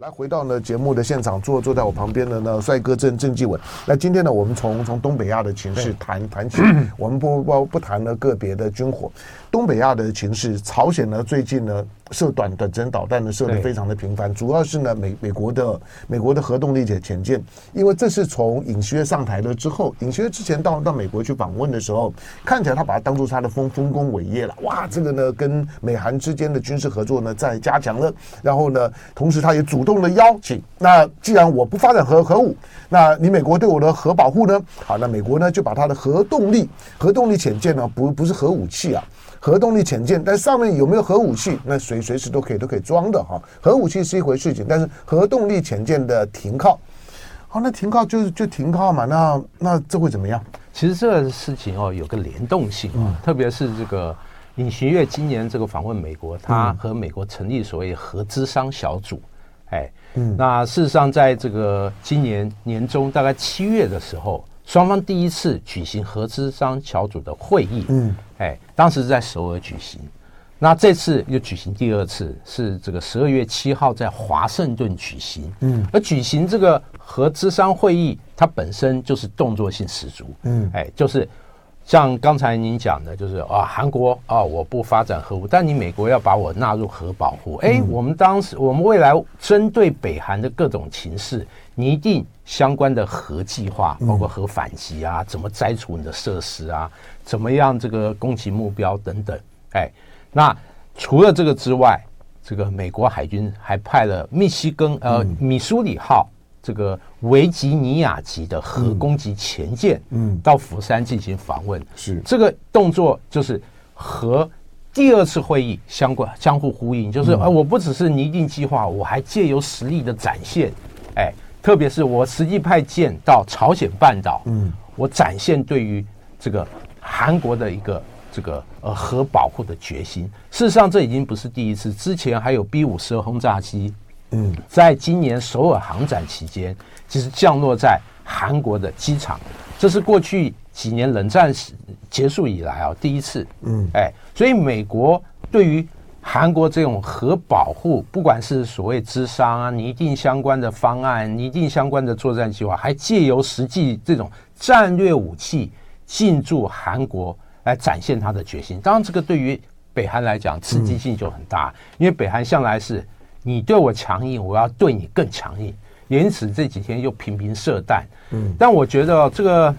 来回到呢节目的现场，坐坐在我旁边的呢帅哥郑郑继伟。那今天呢，我们从从东北亚的情势谈谈起，我们不不不谈呢个别的军火。东北亚的情势，朝鲜呢最近呢射短短程导弹呢射的非常的频繁，主要是呢美美国的美国的核动力潜潜舰，因为这是从尹锡悦上台了之后，尹锡悦之前到到美国去访问的时候，看起来他把它当做他的丰丰功伟业了，哇，这个呢跟美韩之间的军事合作呢在加强了，然后呢，同时他也主动的邀请，那既然我不发展核核武，那你美国对我的核保护呢？好，那美国呢就把它的核动力核动力潜舰呢不不是核武器啊。核动力潜舰，但上面有没有核武器？那随随时都可以都可以装的哈。核武器是一回事情，但是核动力潜舰的停靠，好，那停靠就是就停靠嘛。那那这会怎么样？其实这个事情哦，有个联动性啊，特别是这个尹锡悦今年这个访问美国，他和美国成立所谓核资商小组。哎，嗯，那事实上在这个今年年中大概七月的时候。双方第一次举行合资商小组的会议，嗯，哎，当时在首尔举行，那这次又举行第二次，是这个十二月七号在华盛顿举行，嗯，而举行这个合资商会议，它本身就是动作性十足，嗯，哎，就是。像刚才您讲的，就是啊，韩国啊，我不发展核武，但你美国要把我纳入核保护。哎，我们当时，我们未来针对北韩的各种情势，拟定相关的核计划，包括核反击啊，怎么摘除你的设施啊，怎么样这个攻击目标等等。哎，那除了这个之外，这个美国海军还派了密西根呃米苏里号。这个维吉尼亚级的核攻击潜舰，嗯，到釜山进行访问，是。这个动作就是和第二次会议相关、相互呼应，就是呃，我不只是拟定计划，我还借由实力的展现，哎，特别是我实际派舰到朝鲜半岛，嗯，我展现对于这个韩国的一个这个呃核保护的决心。事实上，这已经不是第一次，之前还有 B 五十二轰炸机。嗯，在今年首尔航展期间，其实降落在韩国的机场，这是过去几年冷战结束以来啊第一次。嗯，哎，所以美国对于韩国这种核保护，不管是所谓资商啊，拟定相关的方案，拟定相关的作战计划，还借由实际这种战略武器进驻韩国来展现他的决心。当然，这个对于北韩来讲刺激性就很大，因为北韩向来是。你对我强硬，我要对你更强硬，因此这几天又频频射弹。嗯，但我觉得这个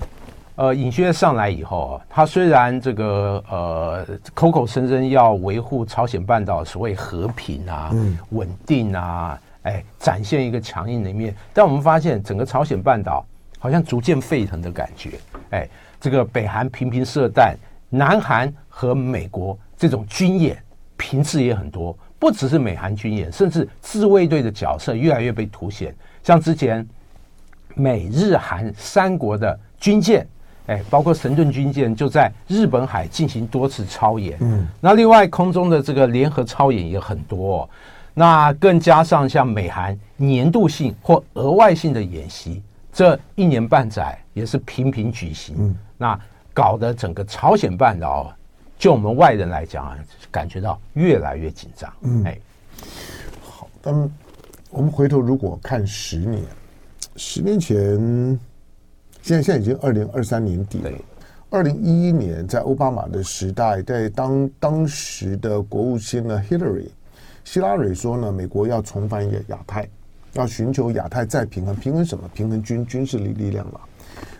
呃，尹锡悦上来以后，他虽然这个呃口口声声要维护朝鲜半岛所谓和平啊、稳定啊，哎，展现一个强硬的一面，但我们发现整个朝鲜半岛好像逐渐沸腾的感觉。哎，这个北韩频频射弹，南韩和美国这种军演频次也很多。不只是美韩军演，甚至自卫队的角色越来越被凸显。像之前美日韩三国的军舰，哎，包括神盾军舰就在日本海进行多次操演。嗯，那另外空中的这个联合操演也很多。那更加上像美韩年度性或额外性的演习，这一年半载也是频频举行。嗯，那搞得整个朝鲜半岛。就我们外人来讲啊，感觉到越来越紧张。嗯，哎，好，但我们回头如果看十年，十年前，现在现在已经二零二三年底了。二零一一年在奥巴马的时代，在当当时的国务卿呢，Hillary 希拉蕊说呢，美国要重返亚亚太，要寻求亚太再平衡，平衡什么？平衡军军事力力量嘛。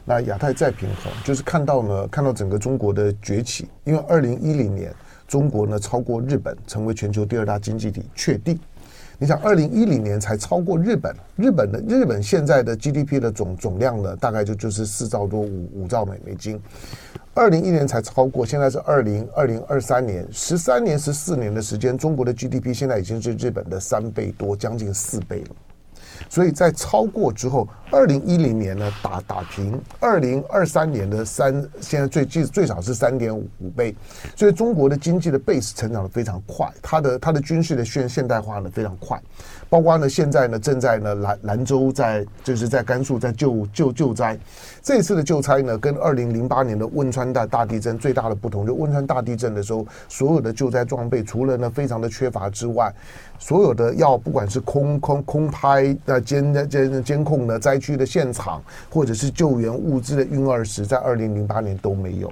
那亚太再平衡，就是看到呢，看到整个中国的崛起。因为二零一零年，中国呢超过日本，成为全球第二大经济体，确定。你想，二零一零年才超过日本，日本的日本现在的 GDP 的总总量呢，大概就就是四兆多五五兆美美金。二零一零年才超过，现在是二零二零二三年，十三年十四年的时间，中国的 GDP 现在已经是日本的三倍多，将近四倍了。所以在超过之后，二零一零年呢打打平，二零二三年的三，现在最最最少是三点五倍，所以中国的经济的 base 成长的非常快，它的它的军事的现现代化呢非常快，包括呢现在呢正在呢兰兰州在就是在甘肃在救救救灾，这次的救灾呢跟二零零八年的汶川大大地震最大的不同，就汶川大地震的时候，所有的救灾装备除了呢非常的缺乏之外，所有的要不管是空空空拍那监监监控呢在区的现场，或者是救援物资的运二十，在二零零八年都没有。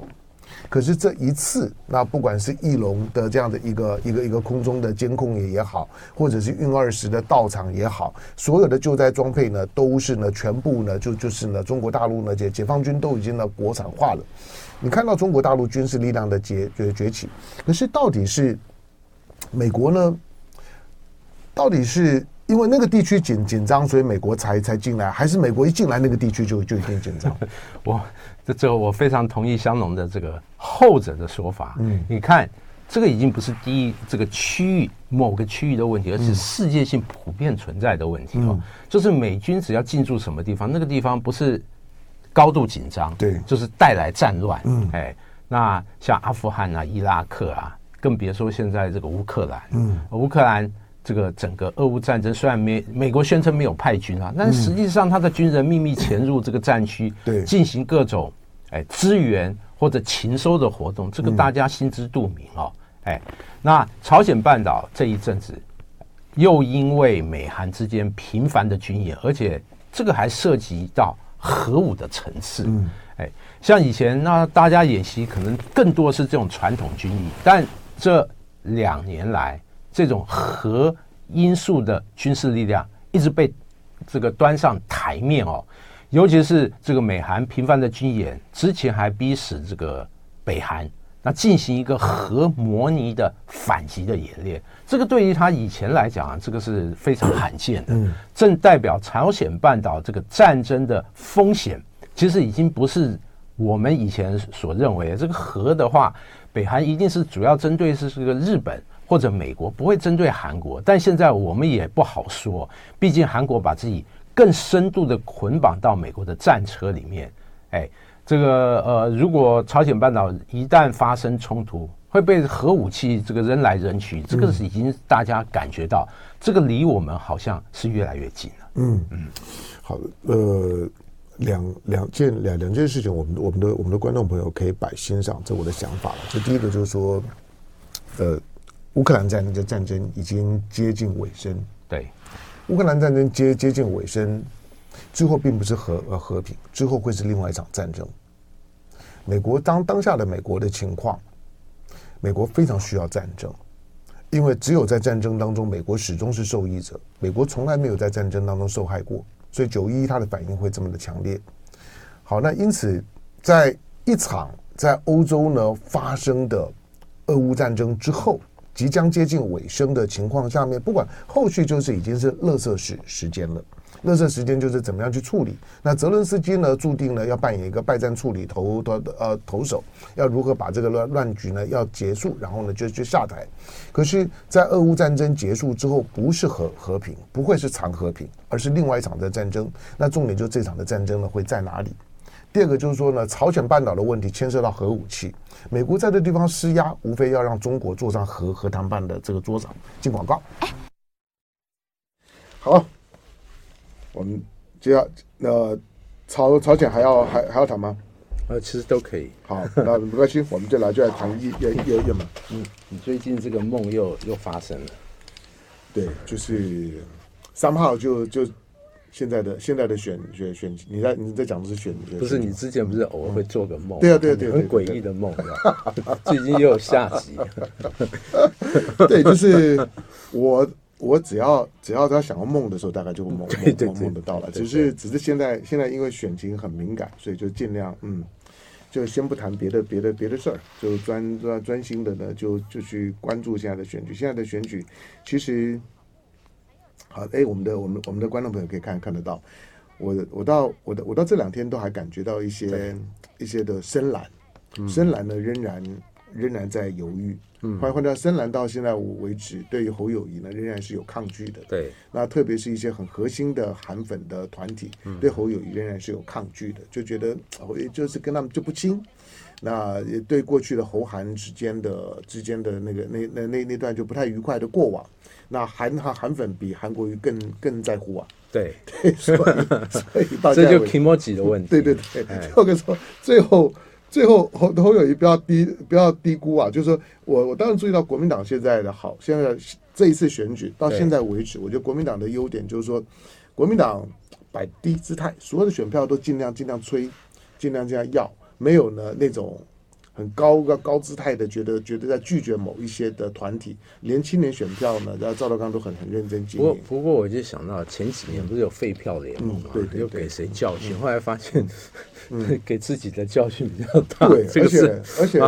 可是这一次，那不管是翼龙的这样的一个一个一个空中的监控也也好，或者是运二十的到场也好，所有的救灾装备呢，都是呢全部呢就就是呢中国大陆呢解解放军都已经呢国产化了。你看到中国大陆军事力量的崛崛起，可是到底是美国呢？到底是因为那个地区紧紧张，所以美国才才进来，还是美国一进来那个地区就就已经紧张？我这这个我非常同意香农的这个后者的说法。嗯，你看这个已经不是第一这个区域某个区域的问题，而是世界性普遍存在的问题哦。就是美军只要进驻什么地方，那个地方不是高度紧张，对，就是带来战乱。嗯，哎，那像阿富汗啊、伊拉克啊，更别说现在这个乌克兰。嗯，乌克兰。这个整个俄乌战争虽然美美国宣称没有派军啊，但实际上他的军人秘密潜入这个战区，对，进行各种哎支援或者情收的活动，这个大家心知肚明哦。哎，那朝鲜半岛这一阵子又因为美韩之间频繁的军演，而且这个还涉及到核武的层次。哎，像以前那大家演习可能更多是这种传统军役，但这两年来。这种核因素的军事力量一直被这个端上台面哦，尤其是这个美韩频繁的军演，之前还逼使这个北韩那进行一个核模拟的反击的演练，这个对于他以前来讲啊，这个是非常罕见的，正代表朝鲜半岛这个战争的风险，其实已经不是我们以前所认为的。这个核的话，北韩一定是主要针对是这个日本。或者美国不会针对韩国，但现在我们也不好说，毕竟韩国把自己更深度的捆绑到美国的战车里面。哎，这个呃，如果朝鲜半岛一旦发生冲突，会被核武器这个扔来扔去，这个是已经大家感觉到，这个离我们好像是越来越近了。嗯嗯，好，呃，两两件两两件事情，我们我们的我们的观众朋友可以摆心上，这我的想法了。这第一个就是说，呃。乌克兰战争的战争已经接近尾声。对，乌克兰战争接接近尾声之后，并不是和呃和平，之后会是另外一场战争。美国当当下的美国的情况，美国非常需要战争，因为只有在战争当中，美国始终是受益者。美国从来没有在战争当中受害过，所以九一一它的反应会这么的强烈。好，那因此在一场在欧洲呢发生的俄乌战争之后。即将接近尾声的情况下面，不管后续就是已经是乐色时时间了。垃圾时间就是怎么样去处理。那泽伦斯基呢，注定呢要扮演一个败战处理头的呃投手，要如何把这个乱乱局呢要结束，然后呢就就下台。可是，在俄乌战争结束之后，不是和和平，不会是长和平，而是另外一场的战争。那重点就这场的战争呢会在哪里？第二个就是说呢，朝鲜半岛的问题牵涉到核武器，美国在这地方施压，无非要让中国坐上核核谈判的这个桌上。进广告。好，我们就要呃，朝朝鲜还要还还要谈吗？呃，其实都可以。好，那没关系，我们就来就来谈一一一一嘛。嗯，你最近这个梦又又发生了？对，就是三号就就。现在的现在的选选选，你在你在讲的是选，不是你之前不是偶尔会做个梦？对啊对啊对，很诡异的梦，最近又有下集。对，就是我我只要只要他想要梦的时候，大概就会梦 梦梦得到了。只是只是现在现在因为选情很敏感，所以就尽量嗯，就先不谈别的别的别的事儿，就专专专心的呢，就就去关注现在的选举。现在的选举其实。好，哎，我们的我们我们的观众朋友可以看看得到，我我到我的我到这两天都还感觉到一些一些的深蓝，深蓝呢仍然仍然在犹豫。嗯，换换到深蓝到现在为止，对于侯友谊呢，仍然是有抗拒的。对，那特别是一些很核心的韩粉的团体，嗯、对侯友谊仍然是有抗拒的，就觉得就是跟他们就不亲。那也对过去的侯韩之间的之间的那个那那那那段就不太愉快的过往，那韩韩韩粉比韩国瑜更更在乎啊。对对，所以 所以大家这就 kimochi 的问题。对对对，我跟你说，最后。最后侯侯友谊不要低不要低估啊！就是说我我当然注意到国民党现在的好，现在这一次选举到现在为止，我觉得国民党的优点就是说，国民党摆低姿态，所有的选票都尽量尽量催，尽量尽量要，没有呢那种。很高高高姿态的，觉得觉得在拒绝某一些的团体，连青年选票呢，然后赵德刚都很很认真经营。不过不过，我就想到前几年不是有废票联盟嘛，对对，又给谁教训？后来发现，嗯，给自己的教训比较大。对，而且而且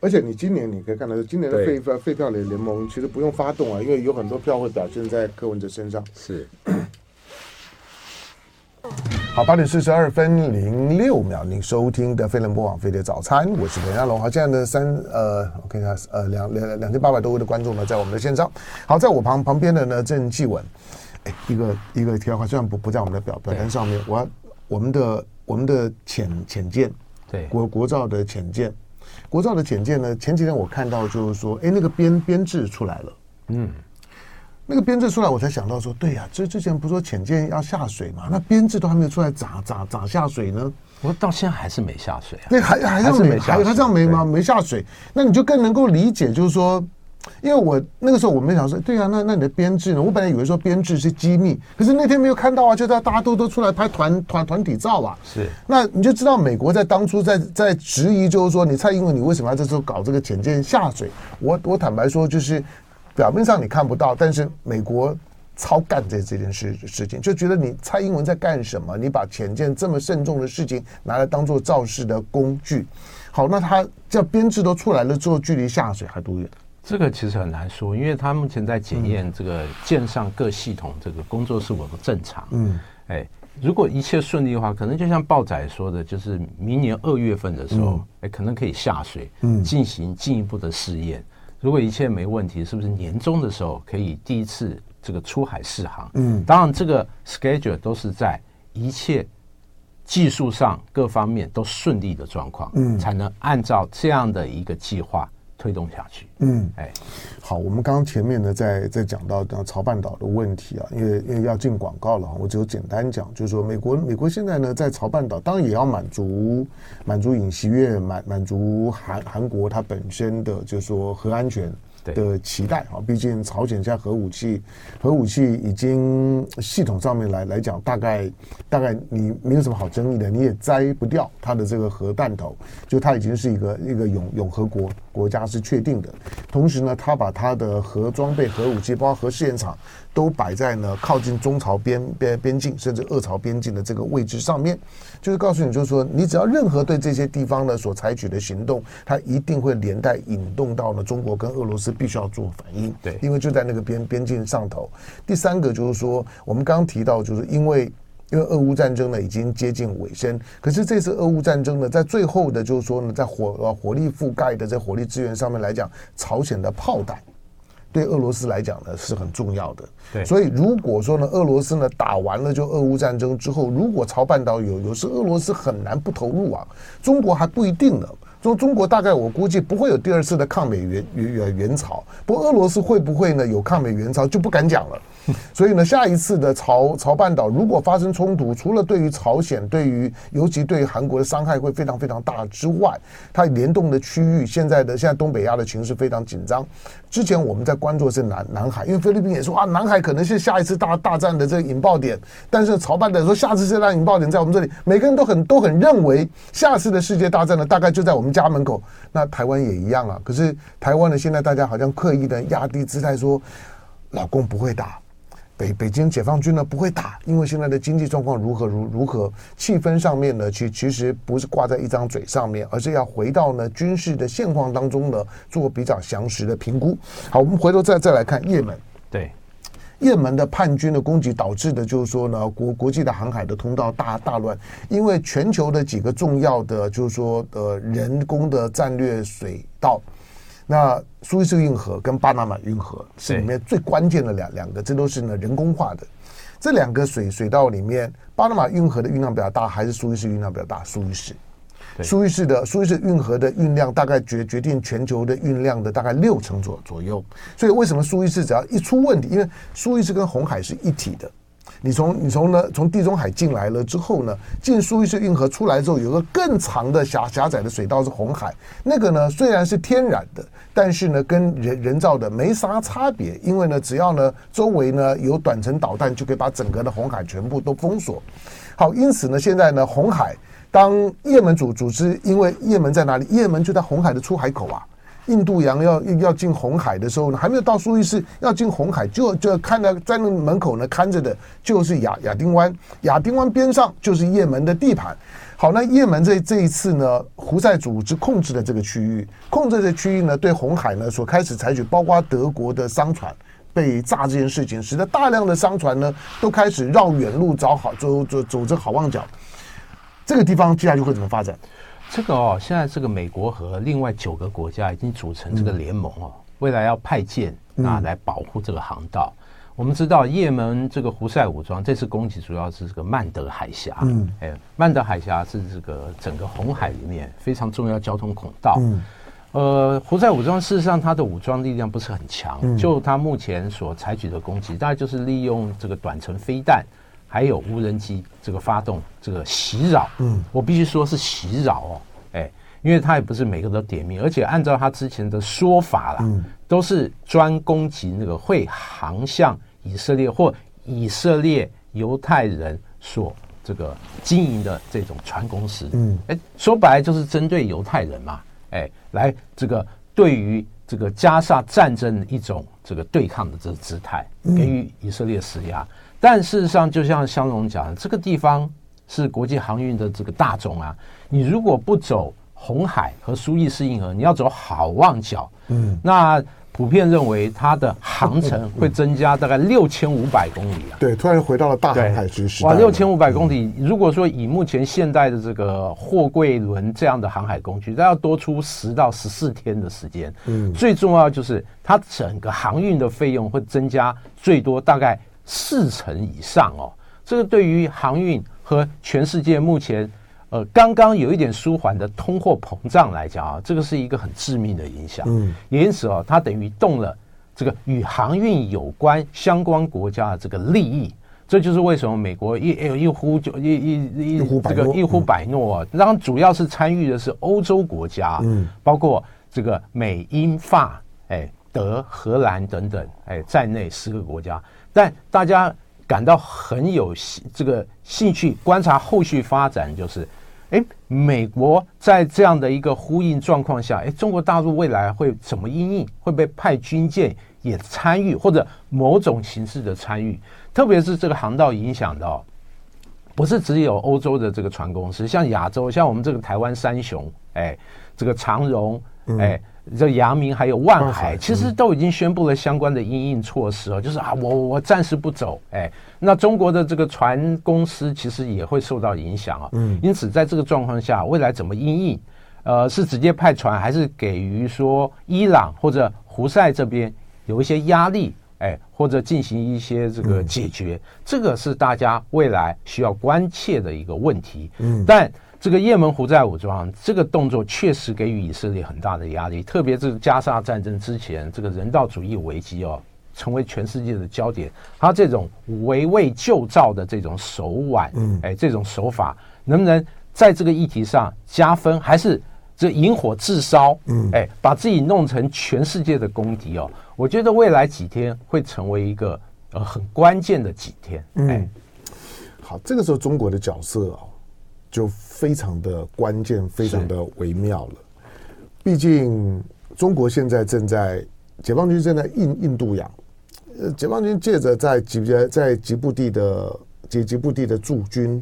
而且，你今年你可以看到，今年的废票废票联联盟其实不用发动啊，因为有很多票会表现在柯文哲身上。是。好，八点四十二分零六秒，您收听的飞人播网飞碟早餐，我是陈家龙。好，现在的三呃，我看一下，呃，两两两千八百多位的观众呢，在我们的线上。好，在我旁旁边的呢，郑继文，哎，一个一个题外话，虽然不不在我们的表表单上面，我要我们的我们的潜潜舰，对，国国造的潜舰，国造的潜舰呢，前几天我看到就是说，哎，那个编编制出来了，嗯。那个编制出来，我才想到说，对呀、啊，这之前不是说潜舰要下水嘛？那编制都还没有出来，咋咋咋下水呢？我到现在还是没下水啊。那还还是没，还还这样没吗？没下水，那你就更能够理解，就是说，因为我那个时候我没想说，对呀、啊，那那你的编制呢？我本来以为说编制是机密，可是那天没有看到啊，就在大家都都出来拍团团团体照啊。是，那你就知道美国在当初在在质疑，就是说你蔡英文你为什么要这时候搞这个潜舰下水？我我坦白说就是。表面上你看不到，但是美国超干这这件事事情，就觉得你蔡英文在干什么？你把潜舰这么慎重的事情拿来当做造势的工具。好，那他这编制都出来了之后，距离下水还多远？这个其实很难说，因为他目前在检验这个舰上各系统这个工作是否正常。嗯，哎，如果一切顺利的话，可能就像报载说的，就是明年二月份的时候，哎，可能可以下水，嗯，进行进一步的试验。如果一切没问题，是不是年终的时候可以第一次这个出海试航？嗯，当然这个 schedule 都是在一切技术上各方面都顺利的状况，嗯，才能按照这样的一个计划。推动下去，嗯，哎，好，我们刚刚前面呢，在在讲到的朝半岛的问题啊，因为因为要进广告了，我只有简单讲，就是说美国美国现在呢，在朝半岛当然也要满足满足尹锡悦满满足韩韩国它本身的就是说核安全。的期待啊，毕竟朝鲜现在核武器，核武器已经系统上面来来讲，大概大概你没有什么好争议的，你也摘不掉它的这个核弹头，就它已经是一个一个永永和国国家是确定的。同时呢，它把它的核装备、核武器，包括核试验场。都摆在呢靠近中朝边边边境，甚至俄朝边境的这个位置上面，就是告诉你，就是说，你只要任何对这些地方呢所采取的行动，它一定会连带引动到呢中国跟俄罗斯必须要做反应。对，因为就在那个边边境上头。第三个就是说，我们刚刚提到，就是因为因为俄乌战争呢已经接近尾声，可是这次俄乌战争呢，在最后的就是说呢，在火火力覆盖的这火力资源上面来讲，朝鲜的炮弹。对俄罗斯来讲呢是很重要的，对，所以如果说呢，俄罗斯呢打完了就俄乌战争之后，如果朝半岛有有事，俄罗斯很难不投入啊，中国还不一定呢。中中国大概我估计不会有第二次的抗美援援援朝，不过俄罗斯会不会呢有抗美援朝就不敢讲了。所以呢，下一次的朝朝半岛如果发生冲突，除了对于朝鲜，对于尤其对于韩国的伤害会非常非常大之外，它联动的区域现在的现在东北亚的情势非常紧张。之前我们在关注的是南南海，因为菲律宾也说啊，南海可能是下一次大大战的这个引爆点。但是朝半岛说下次这场引爆点在我们这里，每个人都很都很认为下次的世界大战呢大概就在我们家门口。那台湾也一样啊。可是台湾呢，现在大家好像刻意的压低姿态说，老公不会打。北北京解放军呢不会打，因为现在的经济状况如何如如何，气氛上面呢，其其实不是挂在一张嘴上面，而是要回到呢军事的现况当中呢做比较详实的评估。好，我们回头再再来看也门，对，也门的叛军的攻击导致的就是说呢国国际的航海的通道大大乱，因为全球的几个重要的就是说呃人工的战略水道。那苏伊士运河跟巴拿马运河是里面最关键的两两个，这都是呢人工化的。这两个水水道里面，巴拿马运河的运量比较大，还是苏伊士运量比较大？苏伊士，苏伊士的苏伊士运河的运量大概决决定全球的运量的大概六成左左右。所以为什么苏伊士只要一出问题，因为苏伊士跟红海是一体的。你从你从呢从地中海进来了之后呢，进苏伊士运河出来之后，有个更长的狭狭窄的水道是红海，那个呢虽然是天然的，但是呢跟人人造的没啥差别，因为呢只要呢周围呢有短程导弹就可以把整个的红海全部都封锁。好，因此呢现在呢红海当叶门组组织，因为叶门在哪里？叶门就在红海的出海口啊。印度洋要要进红海的时候呢，还没有到苏伊士，要进红海就就看到在那门口呢看着的就是亚亚丁湾，亚丁湾边上就是也门的地盘。好，那也门这这一次呢，胡塞组织控制的这个区域，控制的区域呢，对红海呢所开始采取，包括德国的商船被炸这件事情，使得大量的商船呢都开始绕远路找好走走走这好望角。这个地方接下来会怎么发展？这个哦，现在这个美国和另外九个国家已经组成这个联盟哦，未来要派舰啊来保护这个航道。我们知道，也门这个胡塞武装这次攻击主要是这个曼德海峡。嗯，哎，曼德海峡是这个整个红海里面非常重要交通孔道。嗯，呃，胡塞武装事实上它的武装力量不是很强，就它目前所采取的攻击，大概就是利用这个短程飞弹。还有无人机这个发动这个袭扰，嗯，我必须说是袭扰哦，哎，因为他也不是每个都点名，而且按照他之前的说法啦，嗯，都是专攻击那个会航向以色列或以色列犹太人所这个经营的这种船公司，嗯，哎，说白了就是针对犹太人嘛，哎，来这个对于这个加沙战争的一种这个对抗的这个姿态，给予以色列施压。但事实上，就像香龙讲的，这个地方是国际航运的这个大宗啊。你如果不走红海和苏伊士运河，你要走好望角，嗯，那普遍认为它的航程会增加大概六千五百公里啊。对，突然回到了大航海时代。哇，六千五百公里，如果说以目前现代的这个货柜轮这样的航海工具，它要多出十到十四天的时间。嗯，最重要就是它整个航运的费用会增加最多大概。四成以上哦，这个对于航运和全世界目前呃刚刚有一点舒缓的通货膨胀来讲啊，这个是一个很致命的影响。嗯，也因此哦，它等于动了这个与航运有关相关国家的这个利益。这就是为什么美国一一呼就一一一这个一呼百诺啊，当然主要是参与的是欧洲国家，嗯，包括这个美英法哎德荷兰等等哎在内十个国家。但大家感到很有这个兴趣观察后续发展，就是，哎，美国在这样的一个呼应状况下，哎，中国大陆未来会怎么应应？会不会派军舰也参与，或者某种形式的参与？特别是这个航道影响到，不是只有欧洲的这个船公司，像亚洲，像我们这个台湾三雄，哎，这个长荣，哎。这阳明还有万海，其实都已经宣布了相关的应应措施哦，就是啊，我我暂时不走，哎，那中国的这个船公司其实也会受到影响啊。嗯，因此在这个状况下，未来怎么应应？呃，是直接派船，还是给予说伊朗或者胡塞这边有一些压力？哎，或者进行一些这个解决？这个是大家未来需要关切的一个问题。嗯，但。这个也门胡塞武装这个动作确实给予以色列很大的压力，特别是加沙战争之前，这个人道主义危机哦，成为全世界的焦点。他这种围魏救赵的这种手腕，嗯，哎，这种手法能不能在这个议题上加分，还是这引火自烧？嗯，哎，把自己弄成全世界的公敌哦？我觉得未来几天会成为一个呃很关键的几天。哎，好，这个时候中国的角色哦。就非常的关键，非常的微妙了。毕竟中国现在正在解放军正在印印度洋，呃，解放军借着在吉在吉布地的吉吉布地的驻军，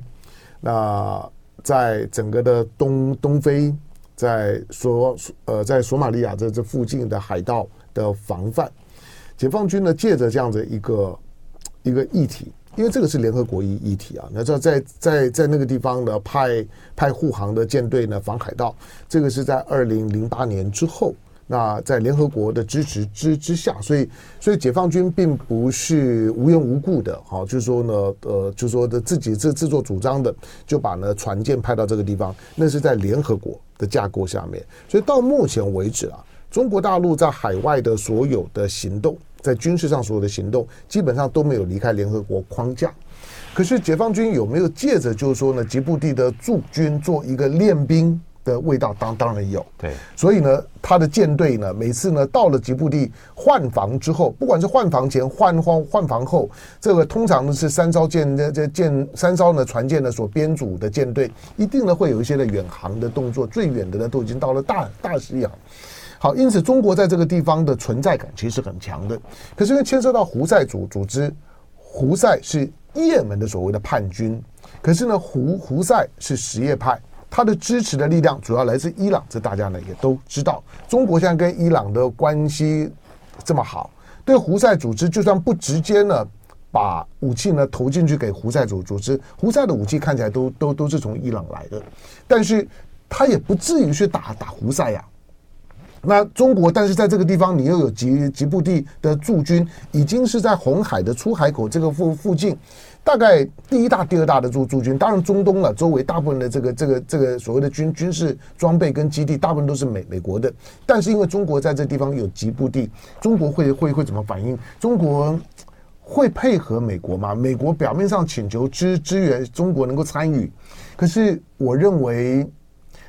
那在整个的东东非，在索呃在索马利亚这这附近的海盗的防范，解放军呢借着这样的一个一个议题。因为这个是联合国议议题啊，那在在在在那个地方呢，派派护航的舰队呢防海盗，这个是在二零零八年之后那在联合国的支持之之下，所以所以解放军并不是无缘无故的，好，就是说呢，呃，就是说的自己自自作主张的，就把呢船舰派到这个地方，那是在联合国的架构下面。所以到目前为止啊，中国大陆在海外的所有的行动，在军事上所有的行动，基本上都没有离开联合国框架。可是解放军有没有借着就是说呢，吉布地的驻军做一个练兵？的味道当当然有，对，所以呢，他的舰队呢，每次呢到了吉布地换防之后，不管是换防前换换换防后，这个通常呢是三艘舰这这舰三艘呢船舰呢所编组的舰队，一定呢会有一些的远航的动作，最远的呢都已经到了大大西洋。好，因此中国在这个地方的存在感其实很强的。可是因为牵涉到胡塞组组织，胡塞是也门的所谓的叛军，可是呢胡胡塞是什叶派。他的支持的力量主要来自伊朗，这大家呢也都知道。中国现在跟伊朗的关系这么好，对胡塞组织就算不直接呢把武器呢投进去给胡塞组组织，胡塞的武器看起来都都都是从伊朗来的，但是他也不至于去打打胡塞呀。那中国，但是在这个地方，你又有吉吉布地的驻军，已经是在红海的出海口这个附附近。大概第一大、第二大的驻驻军，当然中东了，周围大部分的这个、这个、这个所谓的军军事装备跟基地，大部分都是美美国的。但是因为中国在这地方有吉布地，中国会会会怎么反应？中国会配合美国吗？美国表面上请求支支援中国能够参与，可是我认为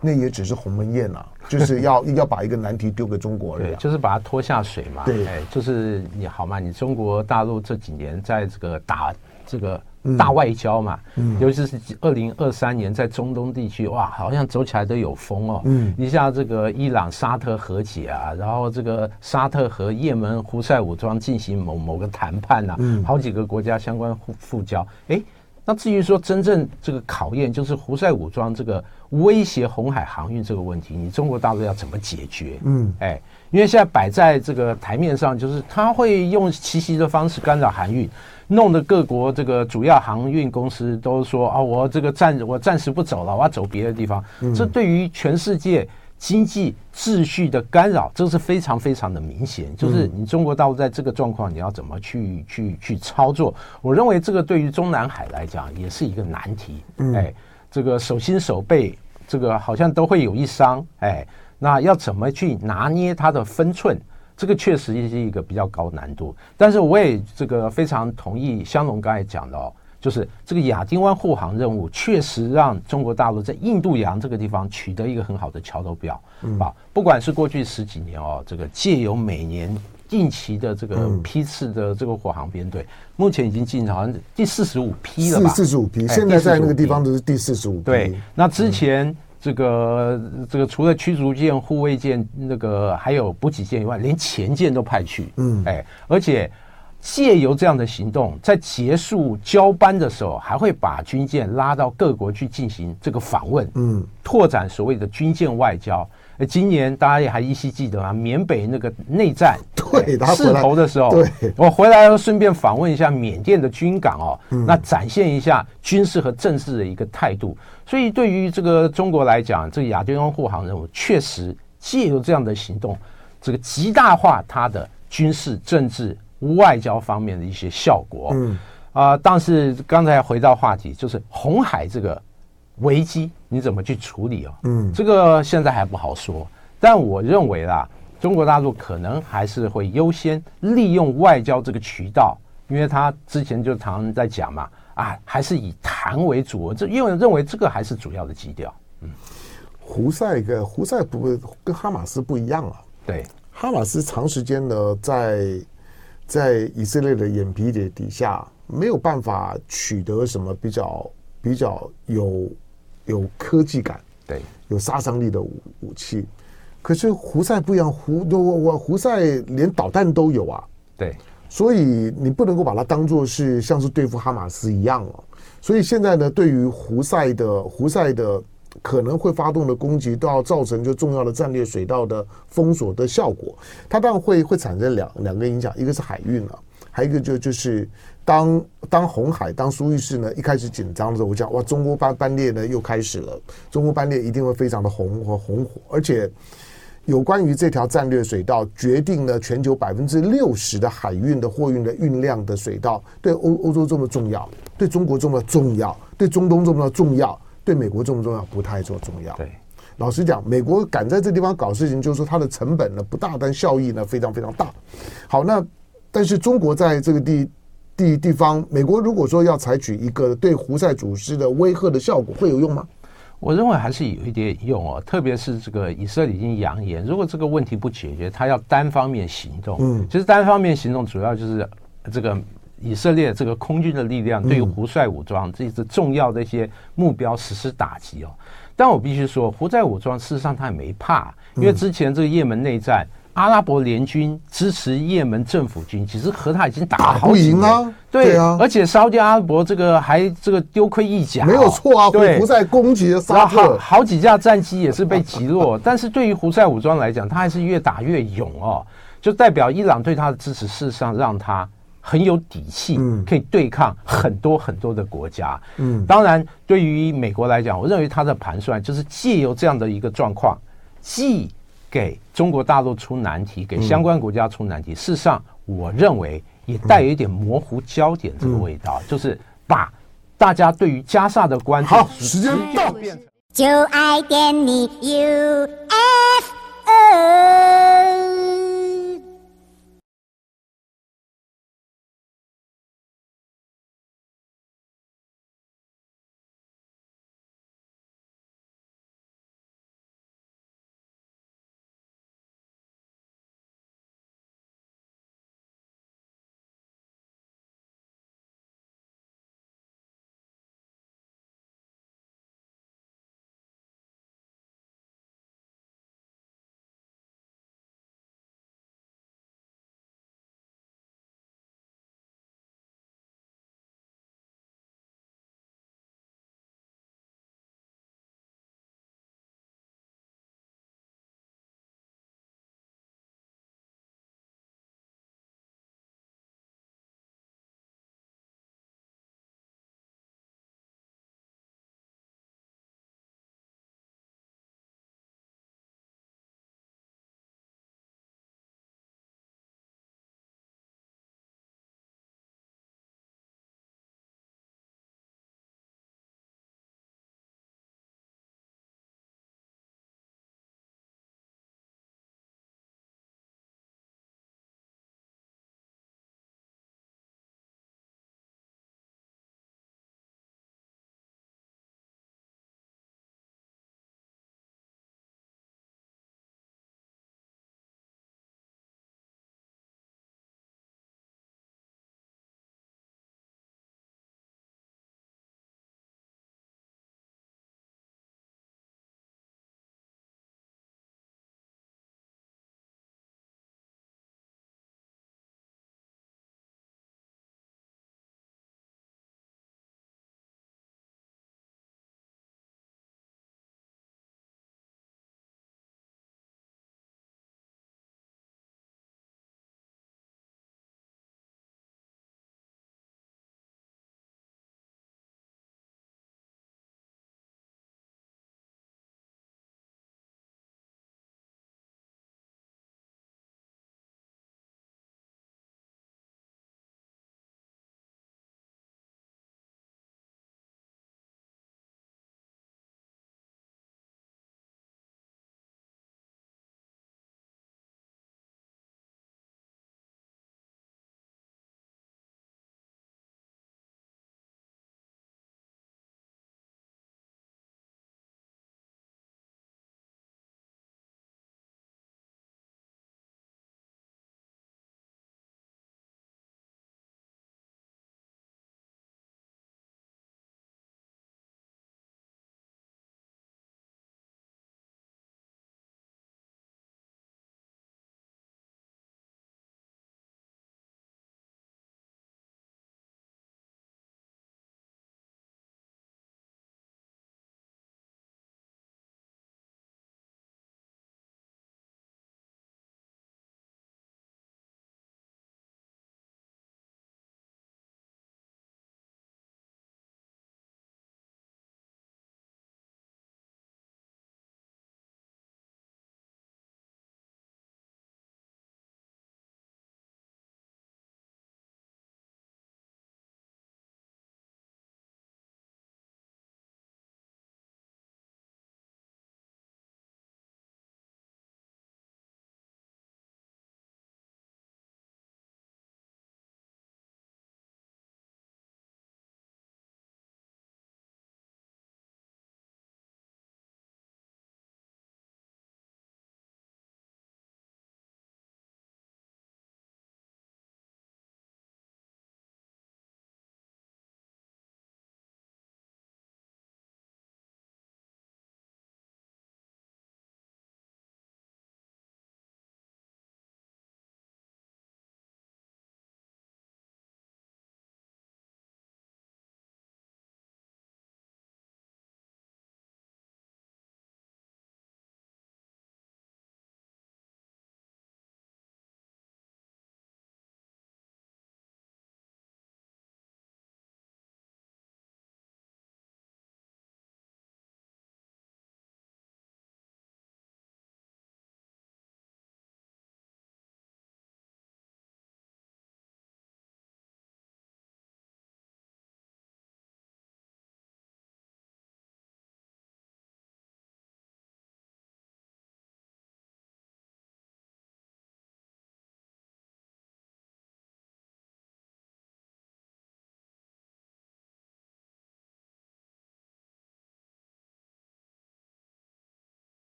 那也只是鸿门宴啊，就是要要把一个难题丢给中国而已，就是把它拖下水嘛。对，哎，就是你好嘛，你中国大陆这几年在这个打。这个大外交嘛，嗯，尤其是二零二三年在中东地区，哇，好像走起来都有风哦。嗯，你像这个伊朗沙特和解啊，然后这个沙特和也门胡塞武装进行某某个谈判呐，嗯，好几个国家相关互复交。哎，那至于说真正这个考验，就是胡塞武装这个威胁红海航运这个问题，你中国大陆要怎么解决？嗯，哎，因为现在摆在这个台面上，就是他会用奇袭的方式干扰航运。弄得各国这个主要航运公司都说啊，我这个暂我暂时不走了，我要走别的地方。这对于全世界经济秩序的干扰，这是非常非常的明显。就是你中国大陆在这个状况，你要怎么去去去操作？我认为这个对于中南海来讲也是一个难题。哎，这个手心手背，这个好像都会有一伤。哎，那要怎么去拿捏它的分寸？这个确实也是一个比较高难度，但是我也这个非常同意香龙刚才讲的哦，就是这个亚丁湾护航任务确实让中国大陆在印度洋这个地方取得一个很好的桥头堡，嗯，啊，不管是过去十几年哦，这个借由每年定期的这个批次的这个护航编队，目前已经进好像第四十五批了吧？四十五批，现在在那个地方都是第四十五批。对，那之前。这个这个除了驱逐舰、护卫舰，那个还有补给舰以外，连前舰都派去。嗯，哎，而且借由这样的行动，在结束交班的时候，还会把军舰拉到各国去进行这个访问。嗯，拓展所谓的军舰外交。今年大家也还依稀记得啊，缅北那个内战，对，势头的时候，对，我回来要顺便访问一下缅甸的军港哦，那展现一下军事和政治的一个态度。所以对于这个中国来讲，这个亚丁湾护航任务确实借由这样的行动，这个极大化它的军事、政治、外交方面的一些效果。嗯啊，但是刚才回到话题，就是红海这个。危机你怎么去处理哦？嗯，这个现在还不好说。但我认为啦，中国大陆可能还是会优先利用外交这个渠道，因为他之前就常常在讲嘛，啊，还是以谈为主。这因为认为这个还是主要的基调。嗯，胡塞跟胡塞不跟哈马斯不一样啊。对，哈马斯长时间呢在在以色列的眼皮底底下，没有办法取得什么比较比较有。有科技感，对，有杀伤力的武武器，可是胡塞不一样，胡我我胡塞连导弹都有啊，对，所以你不能够把它当做是像是对付哈马斯一样哦。所以现在呢，对于胡塞的胡塞的可能会发动的攻击，都要造成就重要的战略水道的封锁的效果，它当然会会产生两两个影响，一个是海运啊，还有一个就就是。当当红海当苏伊士呢一开始紧张的时候，我讲哇，中国班班列呢又开始了，中国班列一定会非常的红和红火，而且有关于这条战略水道，决定了全球百分之六十的海运的货运的运量的水道，对欧欧洲这么重要，对中国这么重要，对中东这么重要，对美国重不重要，不太做重要。对，老实讲，美国敢在这地方搞事情，就是说它的成本呢不大，但效益呢非常非常大。好，那但是中国在这个地地地方，美国如果说要采取一个对胡塞组织的威吓的效果，会有用吗？我认为还是有一点用哦，特别是这个以色列已经扬言，如果这个问题不解决，他要单方面行动。嗯，其实单方面行动主要就是这个以色列这个空军的力量对于胡塞武装这些重要的一些目标实施打击哦。但我必须说，胡塞武装事实上他也没怕，因为之前这个也门内战。阿拉伯联军支持也门政府军，其实和他已经打好几年了，对，啊，而且沙特阿拉伯这个还这个丢盔一甲，没有错啊，对，胡塞攻击沙特，好好几架战机也是被击落，但是对于胡塞武装来讲，他还是越打越勇哦，就代表伊朗对他的支持，事实上让他很有底气，可以对抗很多很多的国家。嗯，当然，对于美国来讲，我认为他的盘算就是借由这样的一个状况，既给中国大陆出难题，给相关国家出难题。事实上，我认为也带有一点模糊焦点这个味道，就是把大家对于加萨的关注。好，时间到，就爱点你 UFO。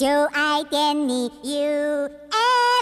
就爱点你 UFO。